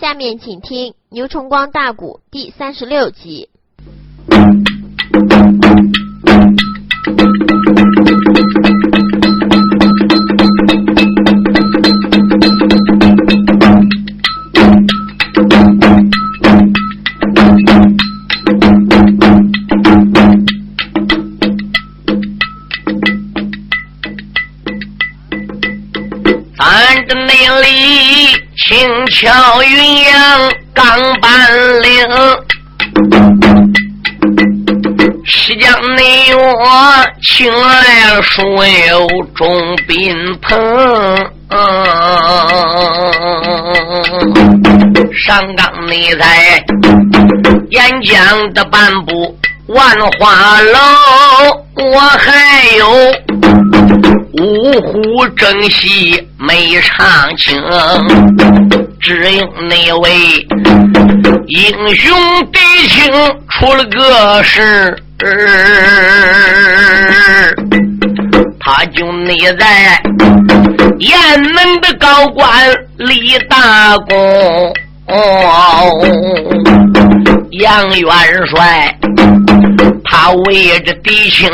下面请听《牛崇光大鼓》第三十六集。巧云阳钢板岭，西江内我请来了所有众宾朋，上岗内在演讲的半部万花楼，我还有。五虎争戏没唱清，只因那位英雄弟兄出了个事，他就内在雁门的高官立大功，杨元帅他为着弟兄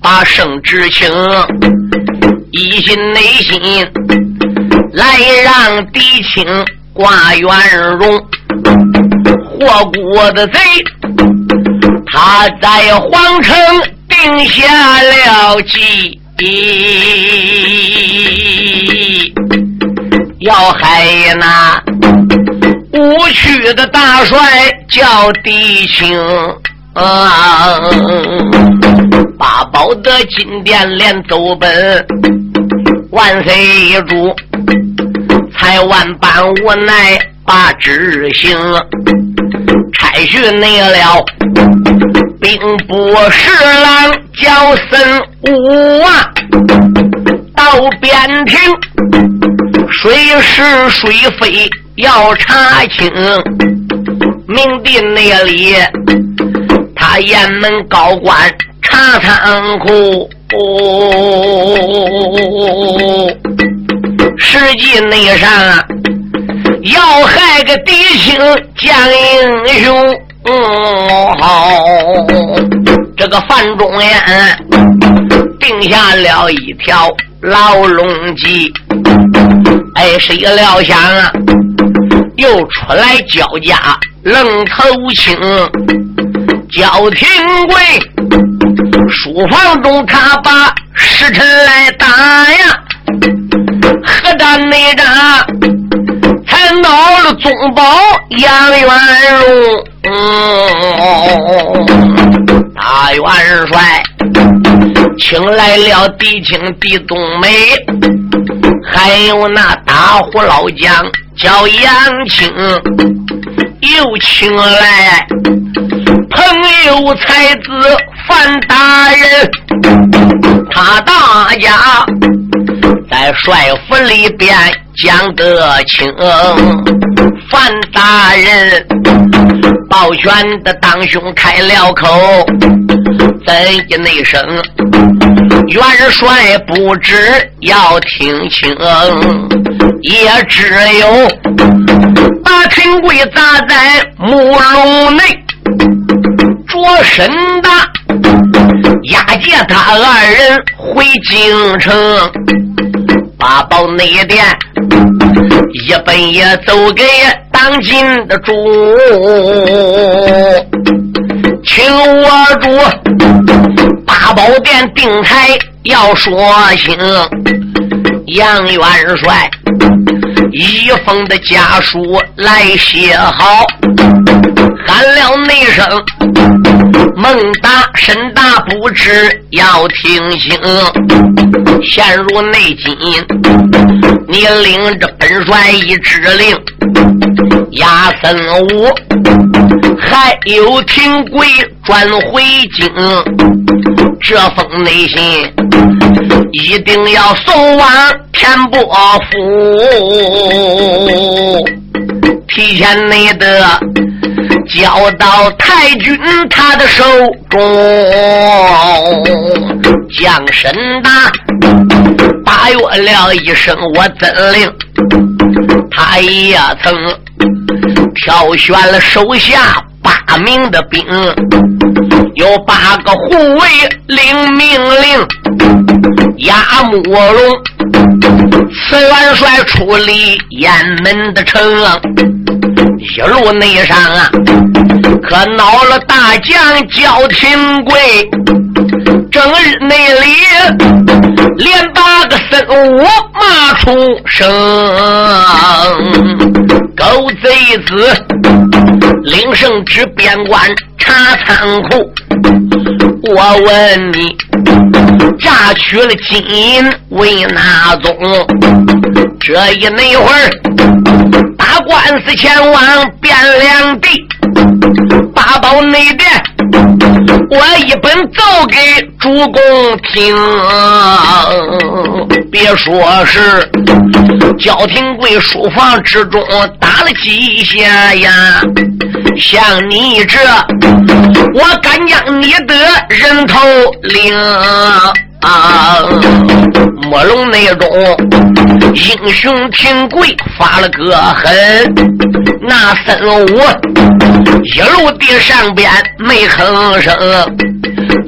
把圣旨请。一心内心来让敌情挂元荣，霍国的贼，他在皇城定下了计，要害那无趣的大帅叫狄青。啊！八宝的金殿连走本，万岁主才万般无奈把执行，差许内了兵部侍郎叫孙武啊，到边庭水是水非要查清，明帝那里。他雁门高官查仓库，实际内上要害个敌情将英雄。嗯好，这个范仲淹定下了一条牢笼计。哎，谁料想啊，又出来交加愣头青。焦廷贵书房中，他把时辰来打呀，何大内战才闹了宗保杨元荣，大元帅请来了狄青、狄冬梅，还有那打虎老将叫杨青，又请来。朋友才子范大人，他大家在帅府里边讲得清。范大人抱拳的当胸开了口，怎一内声？元帅不知要听清，也只有把陈贵砸在木笼内。着身的押解他二人回京城，八宝内殿一本也奏给当今的主，请我主八宝殿定台要说清，杨元帅一封的家书来写好。喊了那声，孟达、沈大不知要听清。陷入内金，你领着本帅一指令，押森武，还有廷贵转回京。这封内信一定要送往天波府，提前内得。交到太君他的手中，将身大大约了一声，我怎令？他也曾挑选了手下八名的兵，有八个护卫领命令，压木龙，此元帅出离雁门的城，一路内上啊，可恼了大将焦廷贵。正日内里，连八个僧武骂出声。狗贼子，领圣旨边关查仓库。我问你，榨取了金银为哪宗？这一那会儿，打官司前往汴梁地，八宝内殿，我一本奏给主公听。别说是焦廷贵书房之中打了几下呀，像你这，我敢将你的人头领。啊！莫龙那种英雄挺贵发了个狠，那孙武一路地上边没吭声。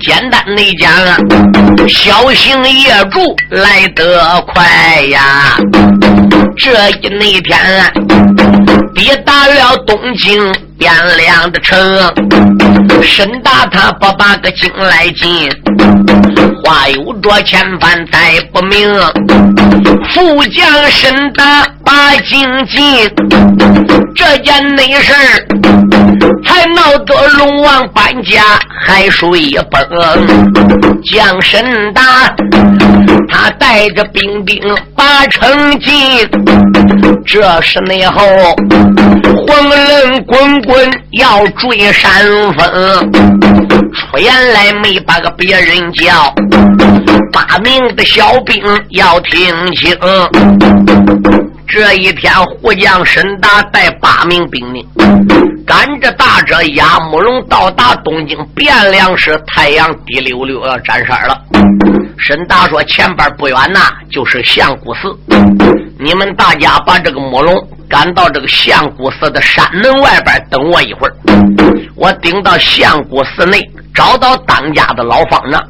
简单的讲啊，小型业主来得快呀。这一那天啊，抵达了东京汴梁的城，沈大他不把个京来进。话有着千般再不明，副将身打把金进，这件内事才闹得龙王搬家海水崩。将身打，他带着兵兵把城进，这是内后黄人滚滚要追山峰，出言来没把个别人叫。八名的小兵要听清，这一天胡将沈达带八名兵丁，赶着大者押木龙到达东京汴梁时，太阳滴溜溜要沾色了。沈达说：“前边不远呐，就是相谷寺，你们大家把这个木龙赶到这个相谷寺的山门外边等我一会儿，我顶到相谷寺内，找到当家的老方丈。”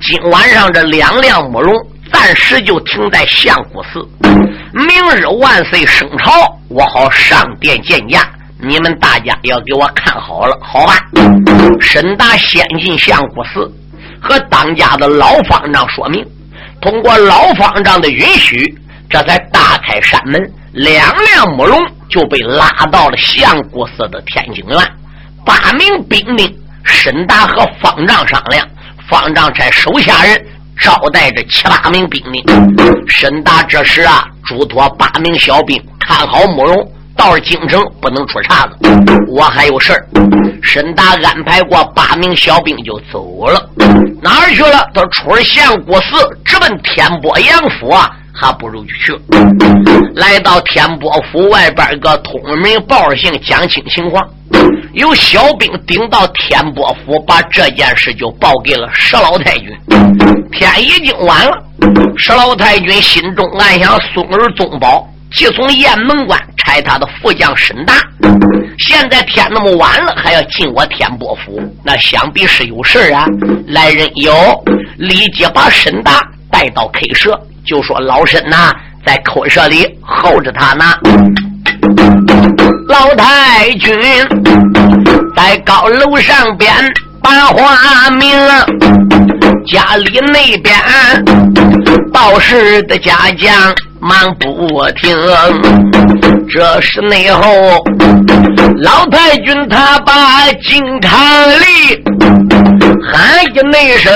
今晚上这两辆木龙暂时就停在相国寺，明日万岁升朝，我好上殿见驾。你们大家要给我看好了，好吧？沈达先进相国寺，和当家的老方丈说明，通过老方丈的允许，这才打开山门，两辆木龙就被拉到了相国寺的天井院。八名兵丁，沈达和方丈商量。方丈差手下人招待着七八名兵丁，沈达这时啊，嘱托八名小兵看好慕容，到了京城不能出岔子。我还有事儿。沈达安排过八名小兵就走了，哪儿去了？他出了相国寺，直奔天波杨府啊，还不如去。来到天波府外边个通门报信，讲清情况。有小兵顶到天波府，把这件事就报给了石老太君。天已经晚了，石老太君心中暗想：孙儿宗保即从雁门关差他的副将沈达，现在天那么晚了，还要进我天波府，那想必是有事啊。来人有，立即把沈达带到 K 社，就说老沈呐，在 K 社里候着他呢。老太君在高楼上边把话明，家里那边报事的家将忙不停。这是内后老太君他把金堂里喊一那声，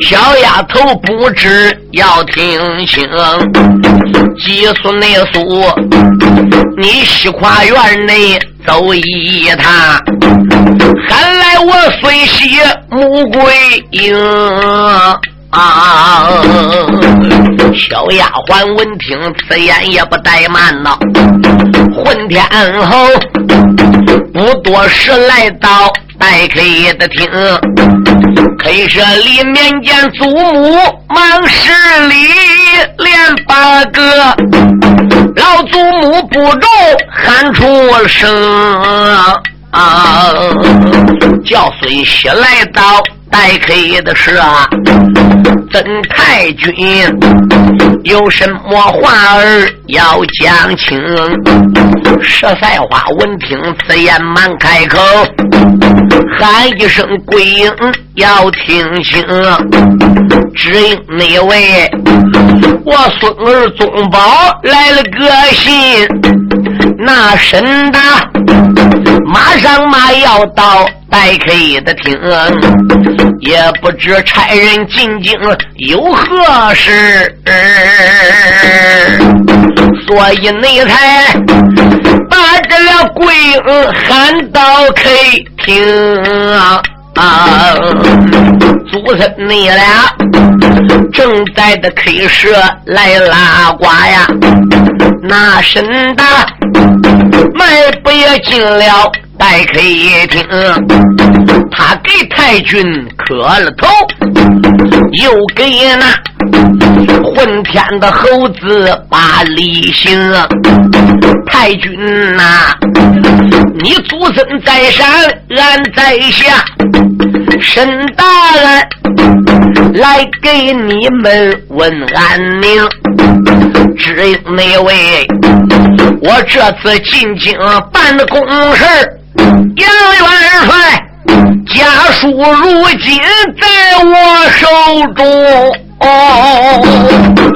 小丫头不知要听清，急速内速。你西跨院内走一趟，喊来我孙媳穆桂英啊！小丫鬟闻听此言，也不怠慢呐，混天后不多时来到待客的厅，客舍里面见祖母忙施礼，连八个。老祖母不住喊出声，啊，叫孙喜来到。待客的是啊，曾太君有什么话儿要讲清？石赛花闻听此言，忙开口喊一声：“贵英要听清，只因那位我孙儿宗宝来了个信，那神的马上马要到。”待客的听，也不知差人进京有何事，所以你才把这了贵喊到客厅啊！祖孙你俩正在的 K 社来拉呱呀，那神的迈步也进了。待客厅，他给太君磕了头，又给那混天的猴子把礼行。太君呐，你祖孙在上，俺在下，沈大人来给你们问安宁。只有那位，我这次进京办的公事。杨元帅家书如今在我手中，哦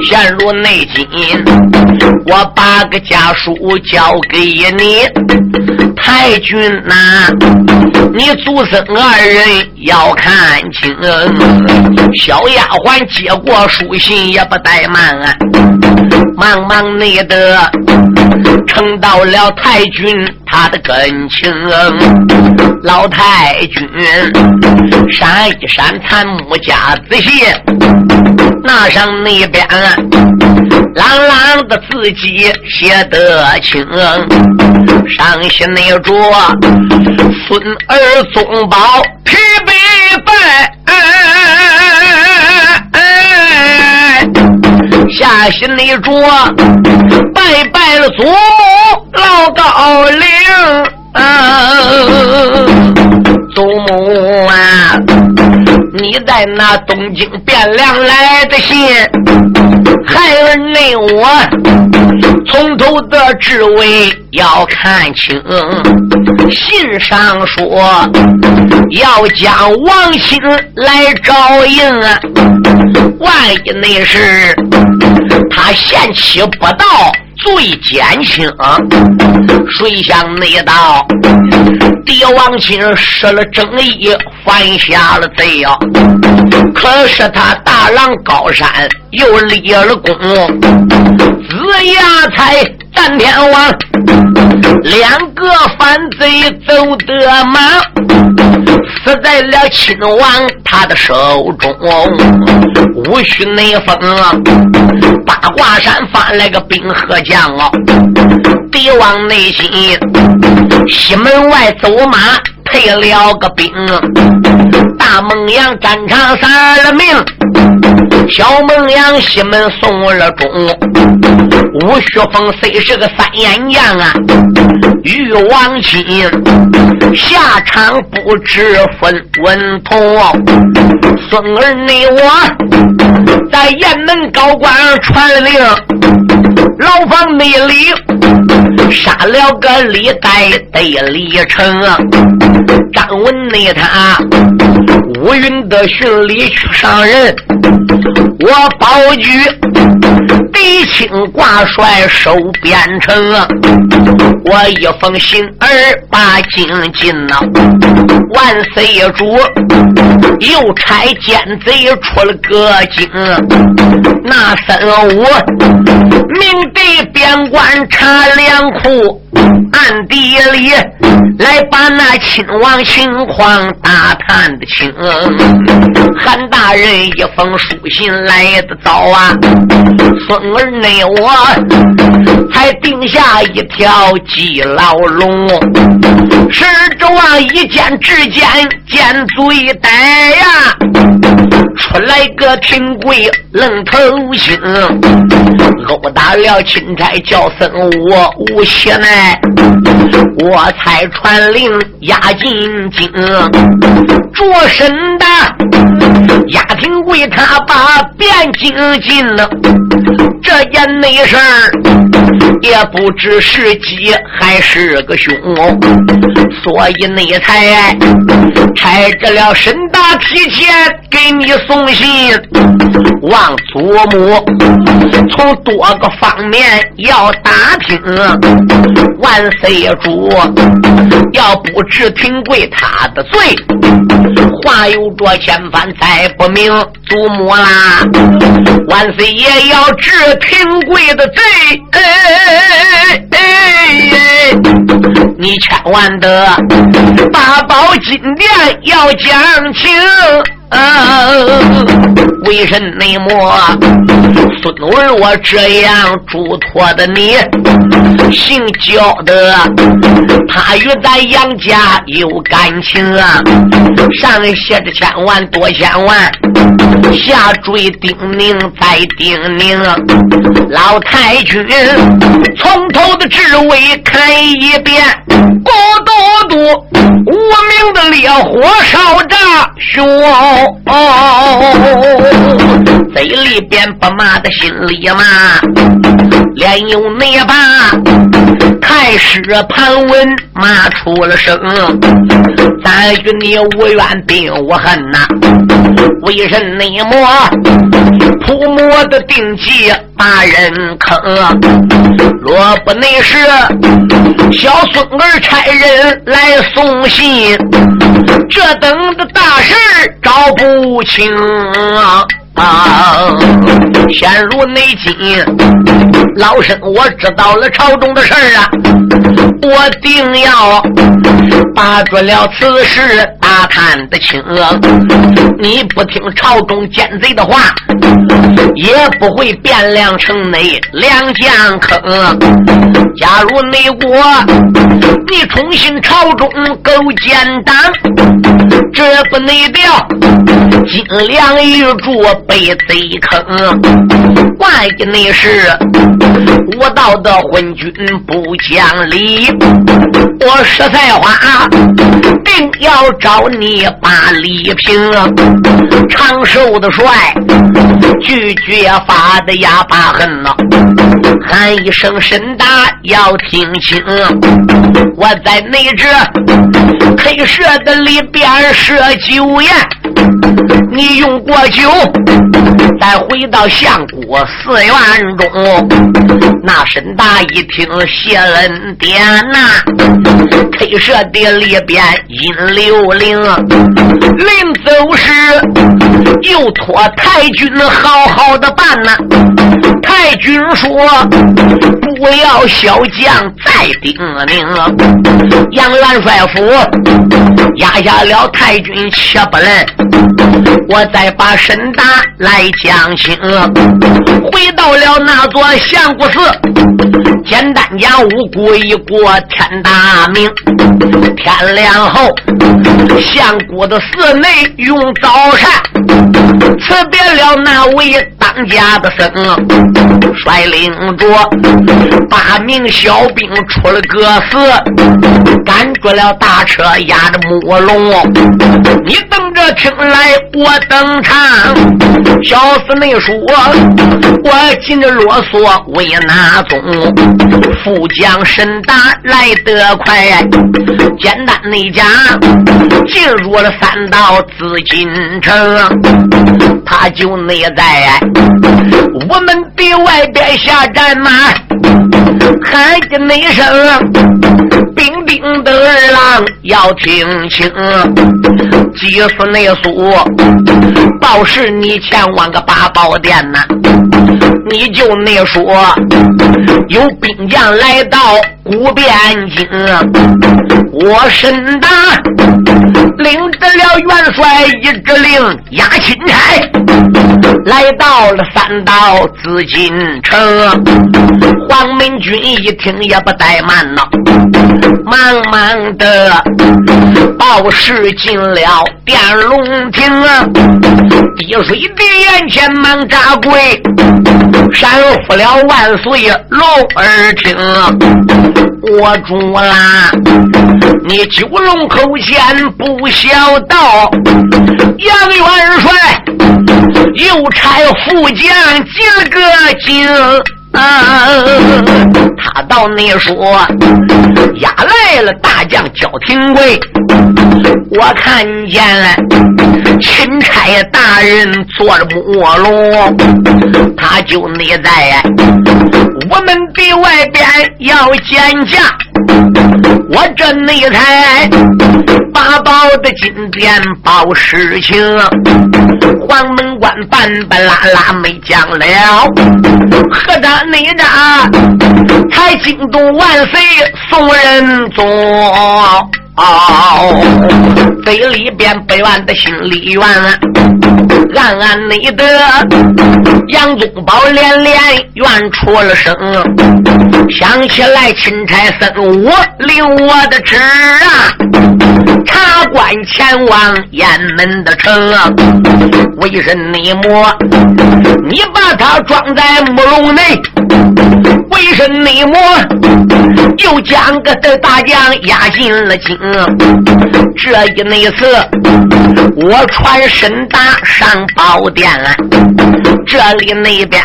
陷入内急，我把个家书交给你，太君呐，你祖孙二人要看清。小丫鬟接过书信也不怠慢，啊忙忙内的呈到了太君。他的感情，老太君闪一闪残木家子信，拿上那边朗朗的字迹写得清，上写那着孙儿宗宝提笔拜，下写那着拜拜了祖母老高龄。祖母，你在那东京汴梁来的信，孩儿内我从头的至尾要看清。信上说要将王兴来招应，万一那是他限期不到。最减轻，谁想内道帝王亲失了正义，犯下了罪呀！可是他大浪高山又立了功，子牙才战天王，两个反贼走得马。死在了亲王他的手中，无需内封八卦山翻来个兵和将啊！帝王内心，西门外走马配了个兵，大孟阳战场杀了命，小孟阳西门送了钟。吴学峰虽是个三眼将啊，玉王亲下场不知分文同。孙儿你我在雁门高官传令，牢房内里杀了个李代得李成，张文内他乌云的巡礼去上任，我保举狄青挂。帅守边城，我一封信儿把京进呐，万岁主又差奸贼出了个京，那三五明得边关查粮库。暗地里来把那亲王情况打探的清，韩大人一封书信来的早啊，孙儿内我才定下一条鸡牢笼，是指望一见之间见罪呆呀，出来个廷贵愣头青，殴打了钦差叫僧武无邪奈，我才传令押进京，着身的押廷贵他把汴京进了，这件内事儿也不知是吉还是个凶，所以内才差着了沈大提前给你送信，望祖母从多个方面要打听，万岁主要不知廷贵他的罪，话有着千番才不明，祖母啦，万岁爷要治廷贵的贼，哎哎哎哎，你千万得八宝金殿要讲情。为甚内莫孙儿我这样嘱托的你？姓焦的，他与咱杨家有感情啊！上写着千万多千万，下坠叮咛再叮咛，老太君从头的至尾看一遍，咕嘟嘟，无名的烈火烧着胸。嘴里边不骂的，心里骂，连有内把太师盘问骂出了声。咱与你无怨并无恨呐，为人内魔铺魔的定计把人坑。若不内是小孙儿差人来送信，这等的大事找。不清啊！陷入内急，老身我知道了朝中的事儿啊，我定要把住了此事打探的清。你不听朝中奸贼的话，也不会变量城内两将坑。假如内国你重新朝中勾奸党，这不内调金梁玉柱被贼。坑，万一那是无道的昏君不讲理，我实在话定要找你把礼平。长寿的帅拒绝发的哑巴恨呐，喊一声神大要听清，我在内这黑社的里边设酒宴，你用过酒。再回到相国寺院中，那沈大一听谢恩典呐，推舍的里边阴流灵，临走时又托太君好好的办呐。太君说不要小将再叮咛，杨元帅府压下了太君切不能，我再把沈大来讲。清回到了那座相国寺，简单讲五谷一过天大明。天亮后，相国的寺内用早膳辞别了那位当家的神，率领着八名小兵出了个寺，赶住了大车压着木龙。你等着听来，我登场，小。子内说，我今日啰嗦为哪宗？副将沈达来得快，简单内讲，进入了三道紫禁城，他就内在我们的外边下战马，喊的那声，兵丁的二郎要听清，祭司内苏，报是你千万个八宝殿呐，你就那说有兵将来到古汴京，我沈达领着了元帅一支令押钦差，来到了三道紫禁城。黄门军一听也不怠慢呐，忙忙的报道士进了殿龙亭啊，滴水的眼前忙扎跪，闪复了万岁龙儿听。我主啦，你九龙口前不孝道，杨元帅又差副将几个精。他到你说押来了大将焦廷贵，我看见了钦差大人坐着木龙，他就你在我们的外边要见驾，我这内才八宝的金殿报事情，黄门关半半拉拉没讲了，何大。内扎，才惊动万岁宋仁宗哦。嘴里边百万的心里怨，暗暗内的杨宗保连连怨出了声。想起来钦差僧武领我的旨啊，查官前往雁门的城，为甚你莫你把他装在木笼内？为甚你莫又将个的大将押进了京？这一那次，我传申大上宝殿了，这里那边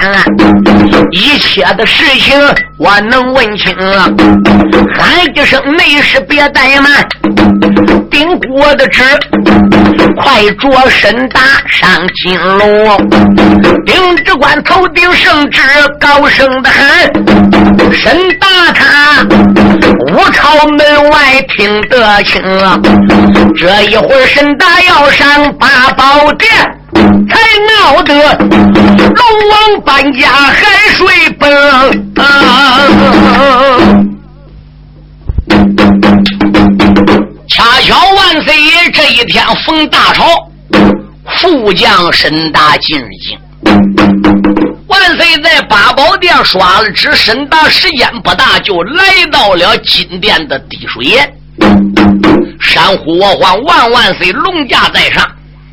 一切的事情我能问清。喊一声没事别怠慢，顶我的旨，快着申大上金龙。丁知官头顶圣旨，高声的喊：沈大他五朝门外听得清。这一会儿，沈大要上八宝殿，才闹得龙王搬家海水崩。恰巧万岁爷这一天逢大朝，副将沈大进京。万岁在八宝殿刷了只，沈大时间不大，就来到了金殿的滴水岩。山呼我唤，万万岁！龙驾在上，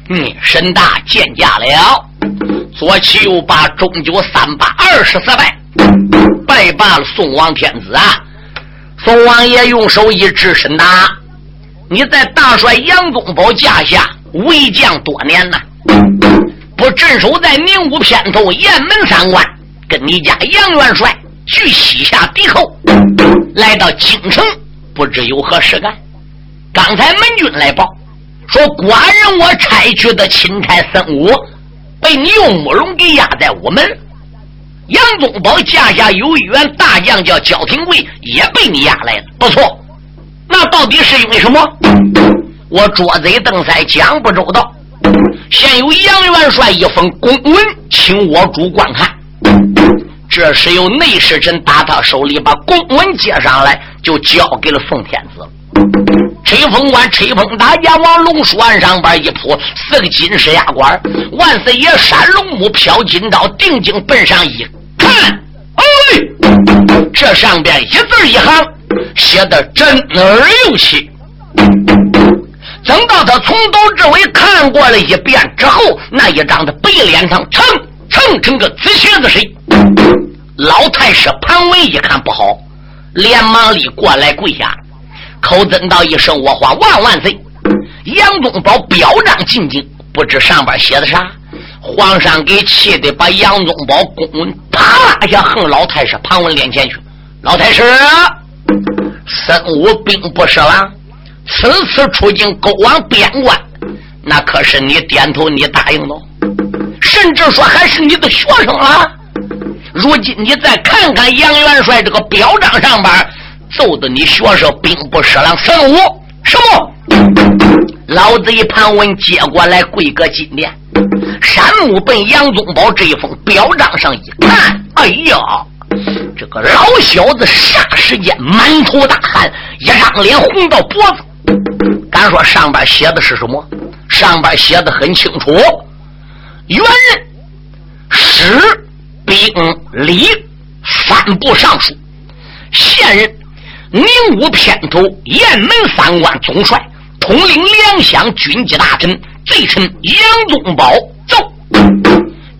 嗯，沈大见驾了。左起右把终究三八二十四拜，拜罢了宋王天子啊！宋王爷用手一指，沈大，你在大帅杨宗保驾下为将多年呐，不镇守在宁武偏头雁门三关，跟你家杨元帅去西夏敌寇，来到京城，不知有何事干？刚才门军来报说，寡人我差去的钦差僧武被你用木龙给压在午门。杨宗保驾下有一员大将叫焦廷贵，也被你压来了。不错，那到底是因为什么？我捉贼瞪腮讲不周到。现有杨元帅一封公文，请我主观看。这时由内侍臣打他手里，把公文接上来，就交给了宋天子。吹风关，吹风大将往龙书案上边一扑，四个金狮牙管，万岁爷闪龙目，飘金刀，定睛奔上一看，哎，这上边一字一行写的真而又气。等到他从头至尾看过了一遍之后，那一张的白脸上蹭蹭成个紫茄子似。老太师庞文一看不好，连忙里过来跪下。口尊道一声：“我话万万岁！”杨宗保表彰进京，不知上边写的啥。皇上给气的，把杨宗保公文啪一下横老太师庞文脸前去。老太师，孙武兵不是狼，此次出京勾往边关，那可是你点头你答应的，甚至说还是你的学生了。如今你再看看杨元帅这个表彰上边。揍的你学生兵不舍狼孙武什么？老子一盘问接过来，跪个金殿。山木奔杨宗保这一封表彰上一看，哎呀，这个老小子霎时间满头大汗，一张脸红到脖子。敢说上边写的是什么？上边写的很清楚：原任使兵礼三部尚书，现任。宁武偏头雁门三关总帅，统领两乡军机大臣罪臣杨宗保奏：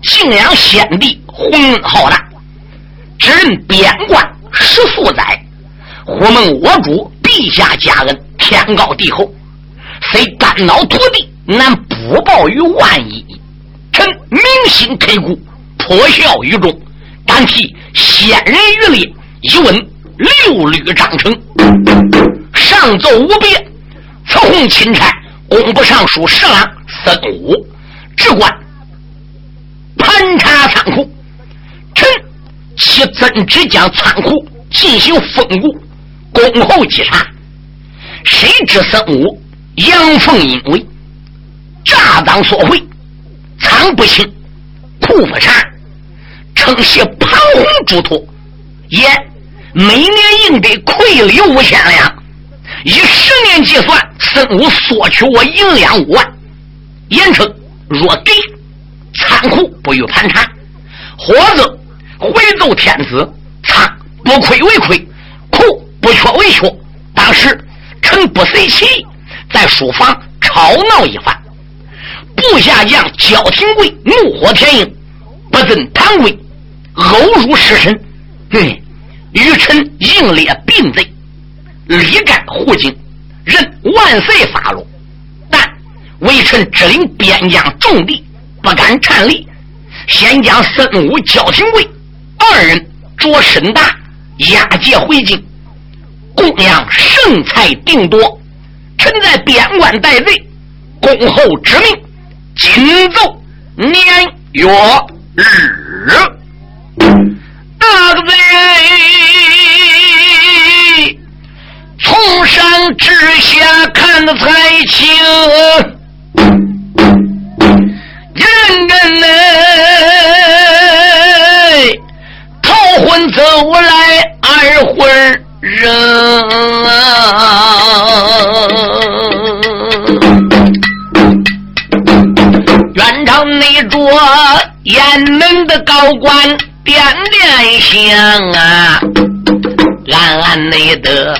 敬仰先帝洪恩浩大，只任边关十数载，胡蒙我主陛下加恩，天高地厚，虽肝脑涂地，难不报于万一。臣铭心刻骨，颇效于众，敢替先人余烈一问六律章程，上奏无别。曹洪钦差工部尚书侍郎孙武，直管盘查仓库。臣其曾只将仓库进行封固，恭候稽查。谁知孙武阳奉阴违，诈赃索贿，藏不清，库不查，称系庞洪嘱托，也每年应得馈礼五千两。以十年计算，孙武索取我银两五万。言称若给，仓库不予盘查；或者回奏天子，仓不亏为亏，库不缺为缺。当时臣不随其意，在书房吵闹一番。部下将焦廷贵怒火填膺，不遵堂规，殴辱尸身，对，与臣应列并罪。立干护境，任万岁发落，但微臣指领边疆重地，不敢颤栗。先将孙武、焦廷贵二人着沈大押解回京，姑娘盛才定夺。臣在边关待罪，恭候之命，谨奏年月日。大个从上至下看得才清，人人嘞，逃婚走来二魂人，我雁门的高官点点香啊。暗暗内的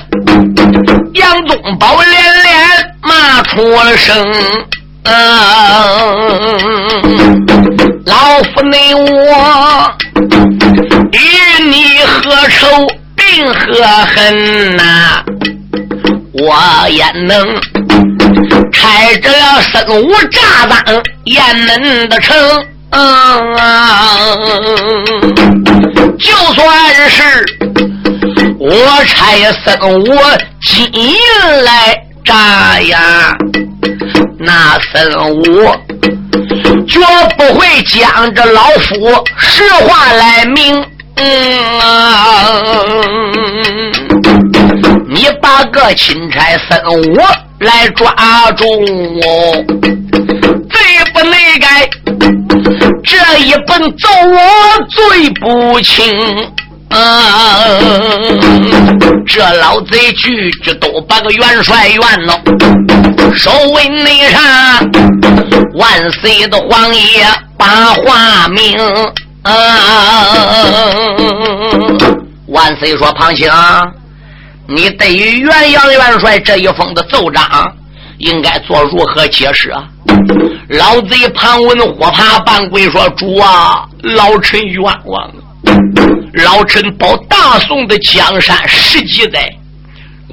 杨宗保连连骂出了声，老夫内我与你何仇并何恨呐？我也能拆着了孙武炸弹雁门的城，就算是。我拆孙武金银来炸呀，那孙武绝不会将这老夫实话来明。你把个钦差孙武来抓住我，罪不内改，这一本奏我罪不轻。啊！这老贼举着都把个元帅怨了，守卫内上万岁的皇爷把话明。啊！万岁说：“庞青，你对于元阳元帅这一封的奏章，应该做如何解释啊？”老贼庞文火爬半跪说：“主啊，老臣冤枉。”老臣保大宋的江山十几载，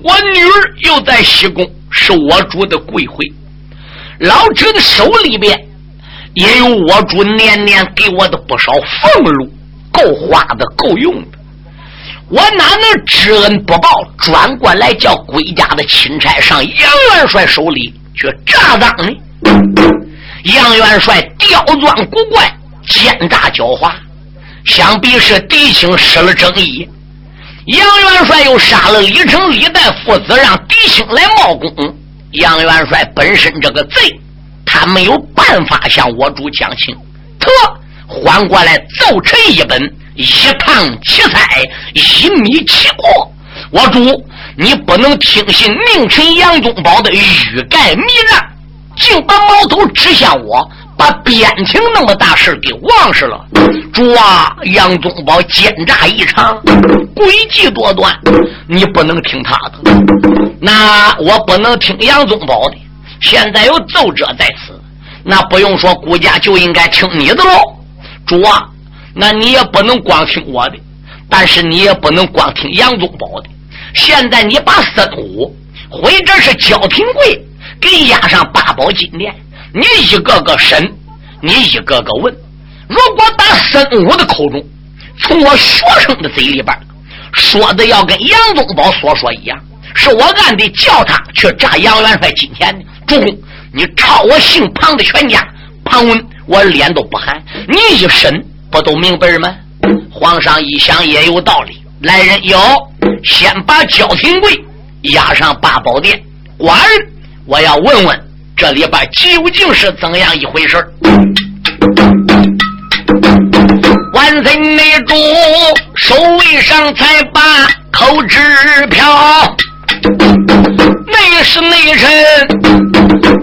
我女儿又在西宫，是我主的贵妃。老臣的手里边也有我主年年给我的不少俸禄，够花的，够用的。我哪能知恩不报，转过来叫归家的钦差上杨元帅手里去诈赃呢？杨元帅刁钻古怪，奸诈狡猾。想必是狄青失了正义，杨元帅又杀了李成、李代父子，让狄青来冒功。杨元帅本身这个贼，他没有办法向我主讲情，缓过来奏臣一本一堂奇才，一米七过。我主，你不能听信佞臣杨宗保的欲盖弥彰，竟把矛头指向我。把边庭那么大事给忘事了，主啊！杨宗保奸诈异常，诡计多端，你不能听他的，那我不能听杨宗保的，现在有奏折在此，那不用说，顾家就应该听你的喽。主啊，那你也不能光听我的，但是你也不能光听杨宗保的。现在你把孙武或者是焦廷贵给押上八宝金殿，你一个个审，你一个个问。如果把孙武的口中从我学生的嘴里边说的要跟杨宗保所说一样，是我暗地叫他去诈杨元帅金钱的，主公，你抄我姓庞的全家，庞文我脸都不寒。你一审不都明白吗？皇上一想也有道理，来人有，先把焦廷贵押上八宝殿，官人，我要问问这里边究竟是怎样一回事万岁内主手位上才把口支票，内侍内臣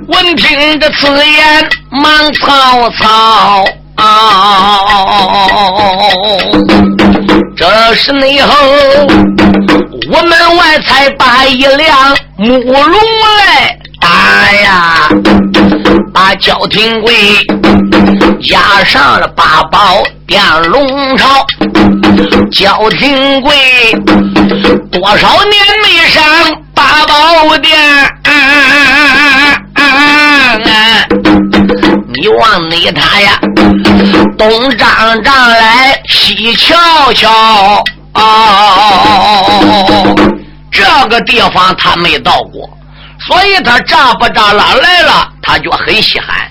闻听这此言忙曹操。这是内后，我门外才把一辆木龙来打呀，把焦廷贵押上了八宝殿龙朝。焦廷贵多少年没上八宝殿？你望你他呀，东张张来西瞧瞧，这个地方他没到过，所以他扎不扎拉来了，他就很稀罕。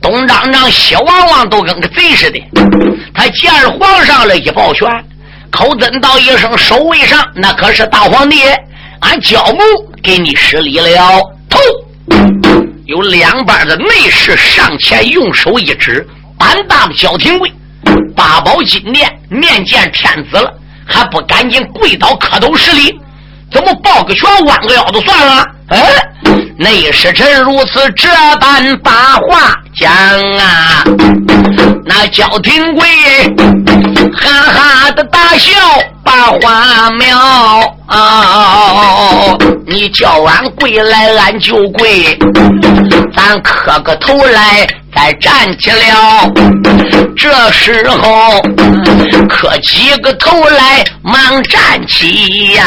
东张张西望望，都跟个贼似的。他见着皇上了，一抱拳，口尊道一声：“守卫上，那可是大皇帝，俺脚步给你施礼了。”头。有两班的内侍上前用手一指，胆大的焦廷贵，八宝金殿面见天子了，还不赶紧跪倒磕头施礼？怎么抱个拳弯个腰就算了？哎，内侍臣如此这般把话讲啊，那焦廷贵哈哈的大笑，把花苗。啊！你叫俺跪来，俺就跪。咱磕个头来，再站起了。这时候磕几个头来，忙站起呀。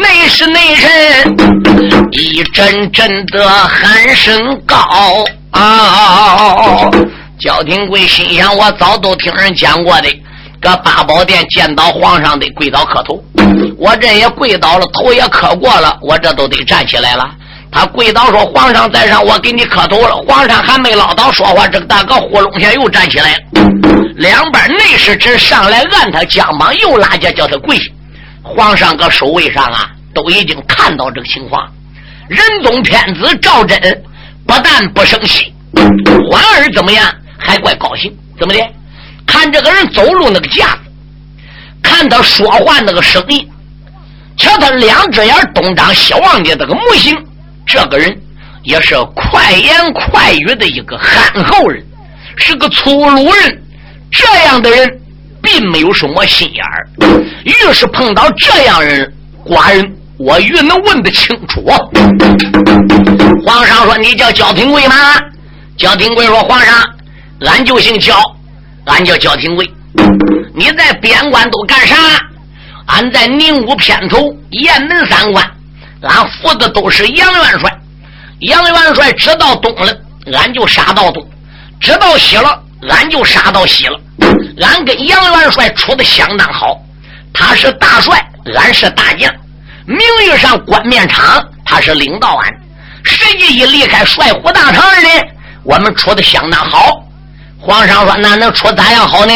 内是内人，一阵阵的喊声高啊！焦廷贵心想：我早都听人讲过的。搁八宝殿见到皇上得跪倒磕头，我这也跪倒了，头也磕过了，我这都得站起来了。他跪倒说：“皇上在上，我给你磕头了。”皇上还没唠叨说话，这个大哥呼隆下又站起来了。两边内侍只上来按他肩膀，又拉下叫他跪下。皇上搁守卫上啊，都已经看到这个情况。仁宗天子赵祯不但不生气，反而怎么样，还怪高兴。怎么的？看这个人走路那个架子，看他说话那个声音，瞧他两只眼东张西望的这个模型，这个人也是快言快语的一个憨厚人，是个粗鲁人。这样的人并没有什么心眼儿。越是碰到这样人，寡人我越能问得清楚。皇上说：“你叫焦廷贵吗？”焦廷贵说：“皇上，俺就姓焦。”俺叫焦廷贵，你在边关都干啥？俺在宁武偏头雁门三关，俺服的都是杨元帅。杨元帅知道东了，俺就杀到东；知道西了，俺就杀到西了。俺跟杨元帅处的相当好，他是大帅，俺是大将。名义上冠冕场，他是领导俺。实际一离开帅府大堂呢，我们处的相当好。皇上说：“那能处咋样好呢？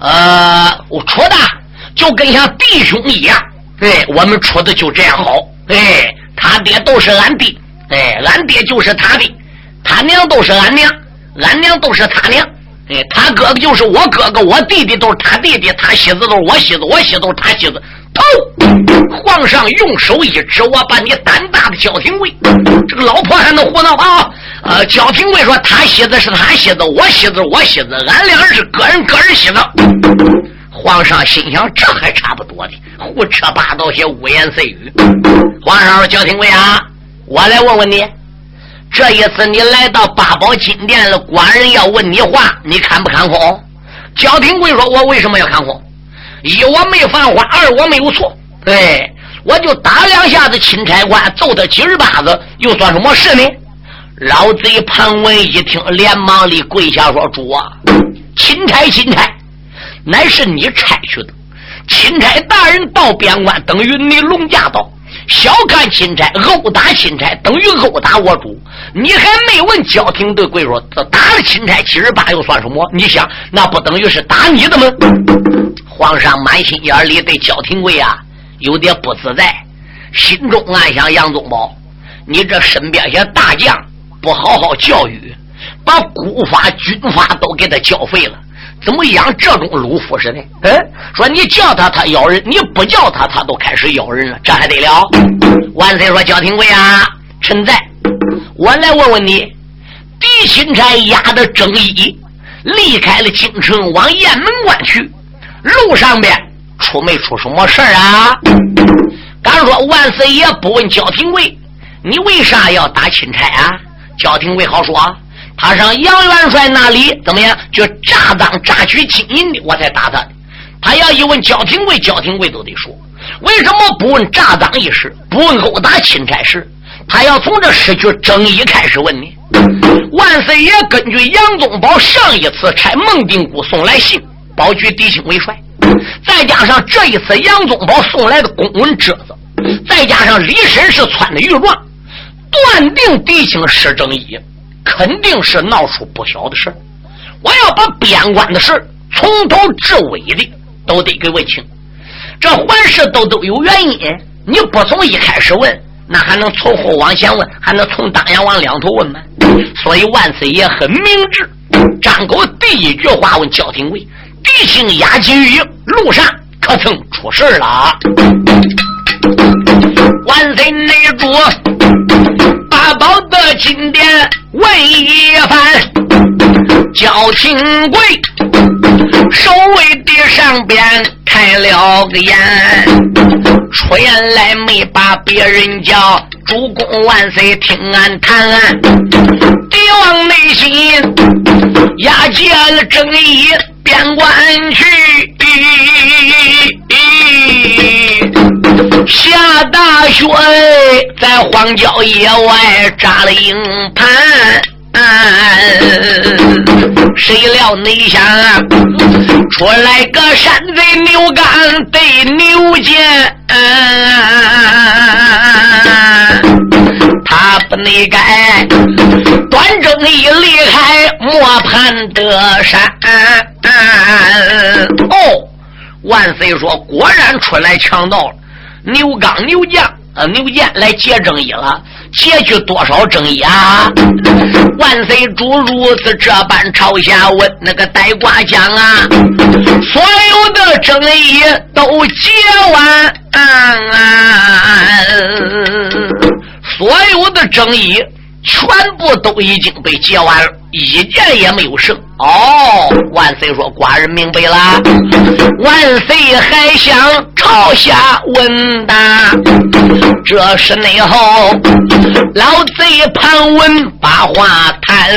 呃，我处的就跟像弟兄一样。哎，我们处的就这样好。哎，他爹都是俺弟，哎，俺爹就是他的，他娘都是俺娘，俺娘都是他娘。哎，他哥哥就是我哥哥，我弟弟都是他弟弟，他媳妇都是我媳妇，我媳妇都是他媳妇。头，皇上用手一指，我把你胆大的焦廷贵，这个老婆还能胡闹啊？”呃，焦廷贵说：“他媳子是他媳子，我媳子我媳子，俺俩是个人个人媳妇。”皇上心想：“这还差不多的，胡扯八道些污言碎语。”皇上说：“焦廷贵啊，我来问问你，这一次你来到八宝金殿了，官人要问你话，你看不看空？焦廷贵说：“我为什么要看空？一我没犯法，二我没有错。对，我就打两下子钦差官，揍他几十巴子，又算什么事呢？”老贼潘文一听，连忙里跪下说：“主啊，钦差钦差，乃是你差去的。钦差大人到边关，等于你龙驾到。”小看钦差，殴打钦差等于殴打我主。你还没问焦廷对贵说，这打了钦差七十八又算什么？你想，那不等于是打你的吗？皇上满心眼里对焦廷贵啊有点不自在，心中暗想：杨宗保，你这身边些大将不好好教育，把古法军法都给他教废了。怎么养这种鲁夫似的？嗯，说你叫他他咬人，你不叫他他都开始咬人了，这还得了？万岁说：“焦廷贵啊，臣在。我来问问你，狄钦差押的正义离开了京城，往雁门关去，路上边出没出什么事啊？”敢说万岁爷不问焦廷贵，你为啥要打钦差啊？焦廷贵好说。他上杨元帅那里怎么样？就诈赃诈取金银的，我才打他。他要一问焦廷贵，焦廷贵都得说。为什么不问诈赃一事，不问殴打钦差事？他要从这失去正义开始问呢？万岁爷根据杨宗保上一次差孟定谷送来信，保举狄青为帅，再加上这一次杨宗保送来的公文折子，再加上李绅士穿的御状，断定狄青失正义。肯定是闹出不小的事我要把边关的事从头至尾的都得给问清。这凡事都都有原因，你不从一开始问，那还能从后往前问，还能从当阳往两头问吗？所以万岁爷很明智，张口第一句话问焦廷贵：“敌情压金玉，路上可曾出事了？”万岁内主。八宝的金殿问一番，焦廷贵守卫的上边开了个眼，出言来没把别人叫，主公万岁听俺谈，帝王内心押解了正义边关去。下大雪，在荒郊野外扎了营盘，谁料内想出来个山贼牛犟对牛剑，他不内改，端正一离开磨盘的山。哦，万岁说，果然出来强盗了。牛刚、牛将、呃牛剑来劫正义了，解去多少正义啊？万岁主如此这般朝下问那个呆瓜将啊，所有的正义都解完，所有的正义。全部都已经被劫完了，一件也没有剩。哦，万岁说：“寡人明白了。”万岁还想朝下问答，这是内后老贼潘文把话谈。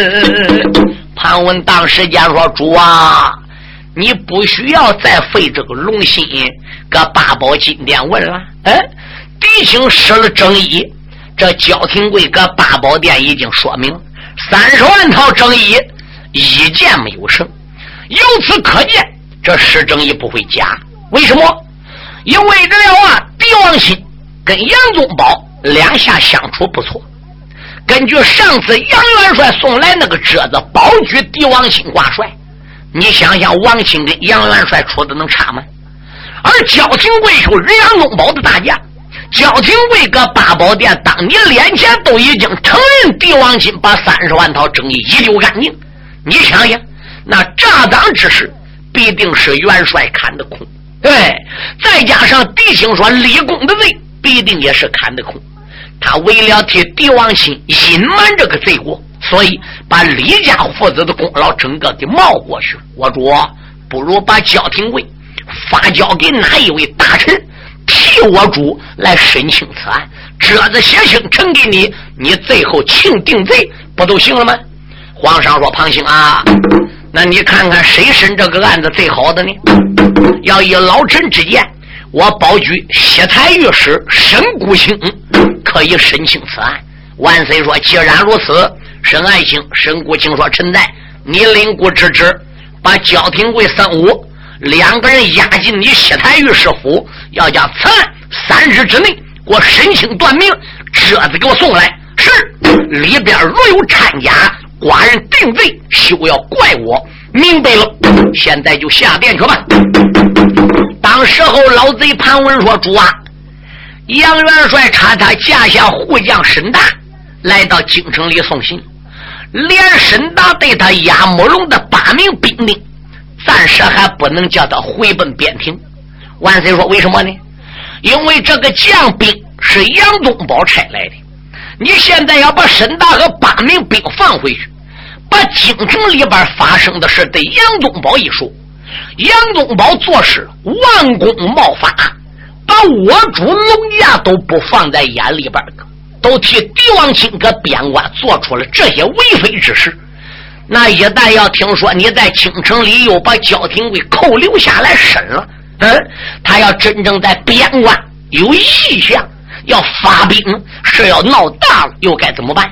潘文当时间说：“主啊，你不需要再费这个龙心，搁八宝金殿问了。嗯，弟兄失了正义。”这焦廷贵搁八宝殿已经说明，三十万套正义一件没有剩，由此可见，这施正义不会假。为什么？因为这料啊，狄王新跟杨宗保两下相处不错。根据上次杨元帅送来那个折子，保举狄王新挂帅，你想想，王钦跟杨元帅处的能差吗？而焦廷贵是杨宗保的大将。焦廷贵搁八宝殿当你脸前都已经承认帝王亲把三十万套正义遗留干净，你想想，那诈赃之事必定是元帅看得空，对，再加上弟兄说立功的罪，必定也是看得空。他为了替帝王亲隐瞒这个罪过，所以把李家父子的功劳整个给冒过去。我主不如把焦廷贵发交给哪一位大臣？替我主来申请此案，折子写信呈给你，你最后请定罪，不都行了吗？皇上说：“庞兴啊，那你看看谁审这个案子最好的呢？要以老臣之见，我保举西台御史沈谷清可以审清此案。”万岁说：“既然如此，沈爱卿、沈谷清说：‘臣在，你领故之旨，把焦廷贵、三五两个人押进你西台御史府，要将此案三日之内给我审清断明，折子给我送来。’是里边若有掺假。”寡人定罪，休要怪我。明白了，现在就下殿去吧。当时候，老贼潘文说：“主啊，杨元帅差他驾下护将沈达来到京城里送信，连沈达对他押木龙的八名兵丁，暂时还不能叫他回奔边庭。”万岁说：“为什么呢？因为这个将兵是杨宗保差来的，你现在要把沈大和八名兵放回去。”把京城里边发生的事对杨宗保一说，杨宗保做事王公冒发，把我主龙家都不放在眼里边都替帝王卿搁边关做出了这些为非之事。那一旦要听说你在京城里又把焦廷贵扣留下来审了，嗯，他要真正在边关有意向要发兵，是要闹大了，又该怎么办？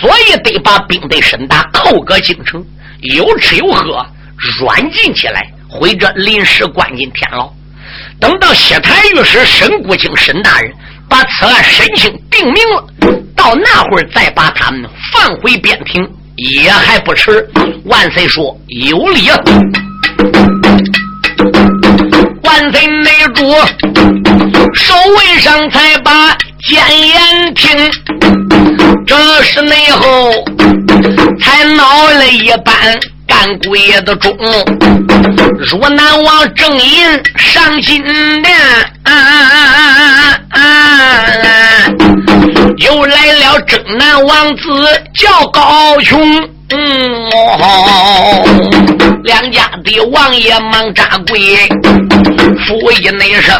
所以得把兵队沈达扣搁京城，有吃有喝，软禁起来，或者临时关进天牢。等到西台御史沈谷清沈大人把此案审清定明了，到那会儿再把他们放回边庭也还不迟。万岁说有理！万岁内主守卫上才把谏言听。这是内后才闹了一般干鬼的钟，若南王正印上金殿，又来了正南王子叫高琼。嗯哦，两家的王爷忙扎跪，复一那声，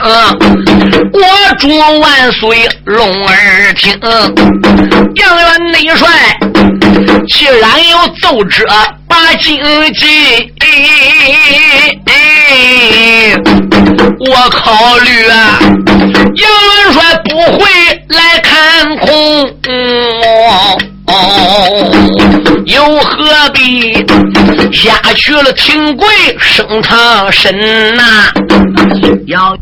国主万岁龙儿听。杨元内帅既然有奏折把京记，我考虑啊，杨元帅不会来看空。又何必下去了？挺贵升堂审呐？要。